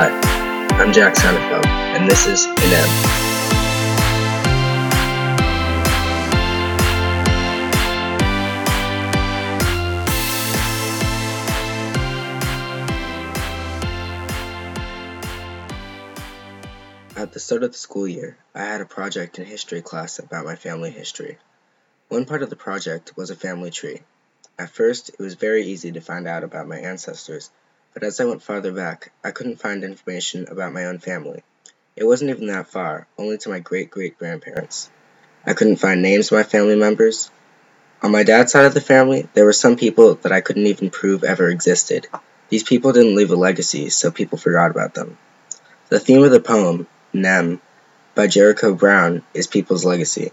I'm Jack Sonnenfeld, and this is Inem. At the start of the school year, I had a project in history class about my family history. One part of the project was a family tree. At first, it was very easy to find out about my ancestors, but as I went farther back, I couldn't find information about my own family. It wasn't even that far, only to my great great grandparents. I couldn't find names of my family members. On my dad's side of the family, there were some people that I couldn't even prove ever existed. These people didn't leave a legacy, so people forgot about them. The theme of the poem, Inem, by Jericho Brown, is people's legacy.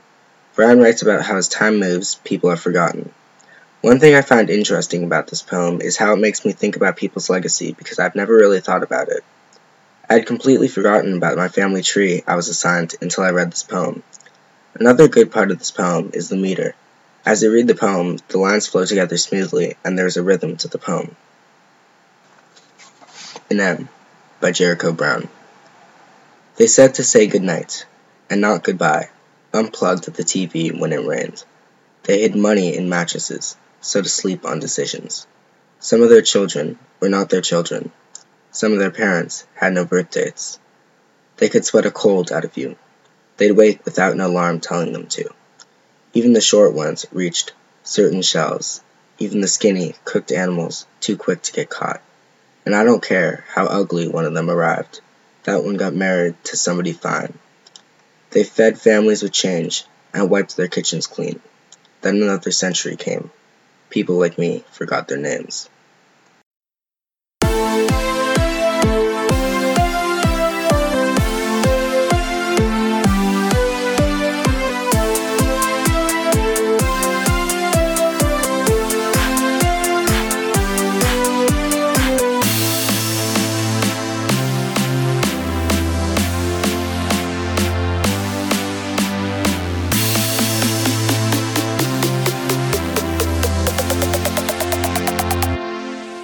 Brown writes about how as time moves, people are forgotten. One thing I find interesting about this poem is how it makes me think about people's legacy because I've never really thought about it. I had completely forgotten about my family tree I was assigned until I read this poem. Another good part of this poem is the meter. As I read the poem, the lines flow together smoothly and there is a rhythm to the poem. Inem by Jericho Brown. They said to say good night, and not goodbye, unplugged the TV when it rained. They hid money in mattresses, so to sleep on decisions. Some of their children were not their children. Some of their parents had no birth dates. They could sweat a cold out of you. They'd wake without an alarm telling them to. Even the short ones reached certain shells, even the skinny, cooked animals too quick to get caught. And I don't care how ugly one of them arrived. That one got married to somebody fine. They fed families with change and wiped their kitchens clean. Then another century came. People like me forgot their names.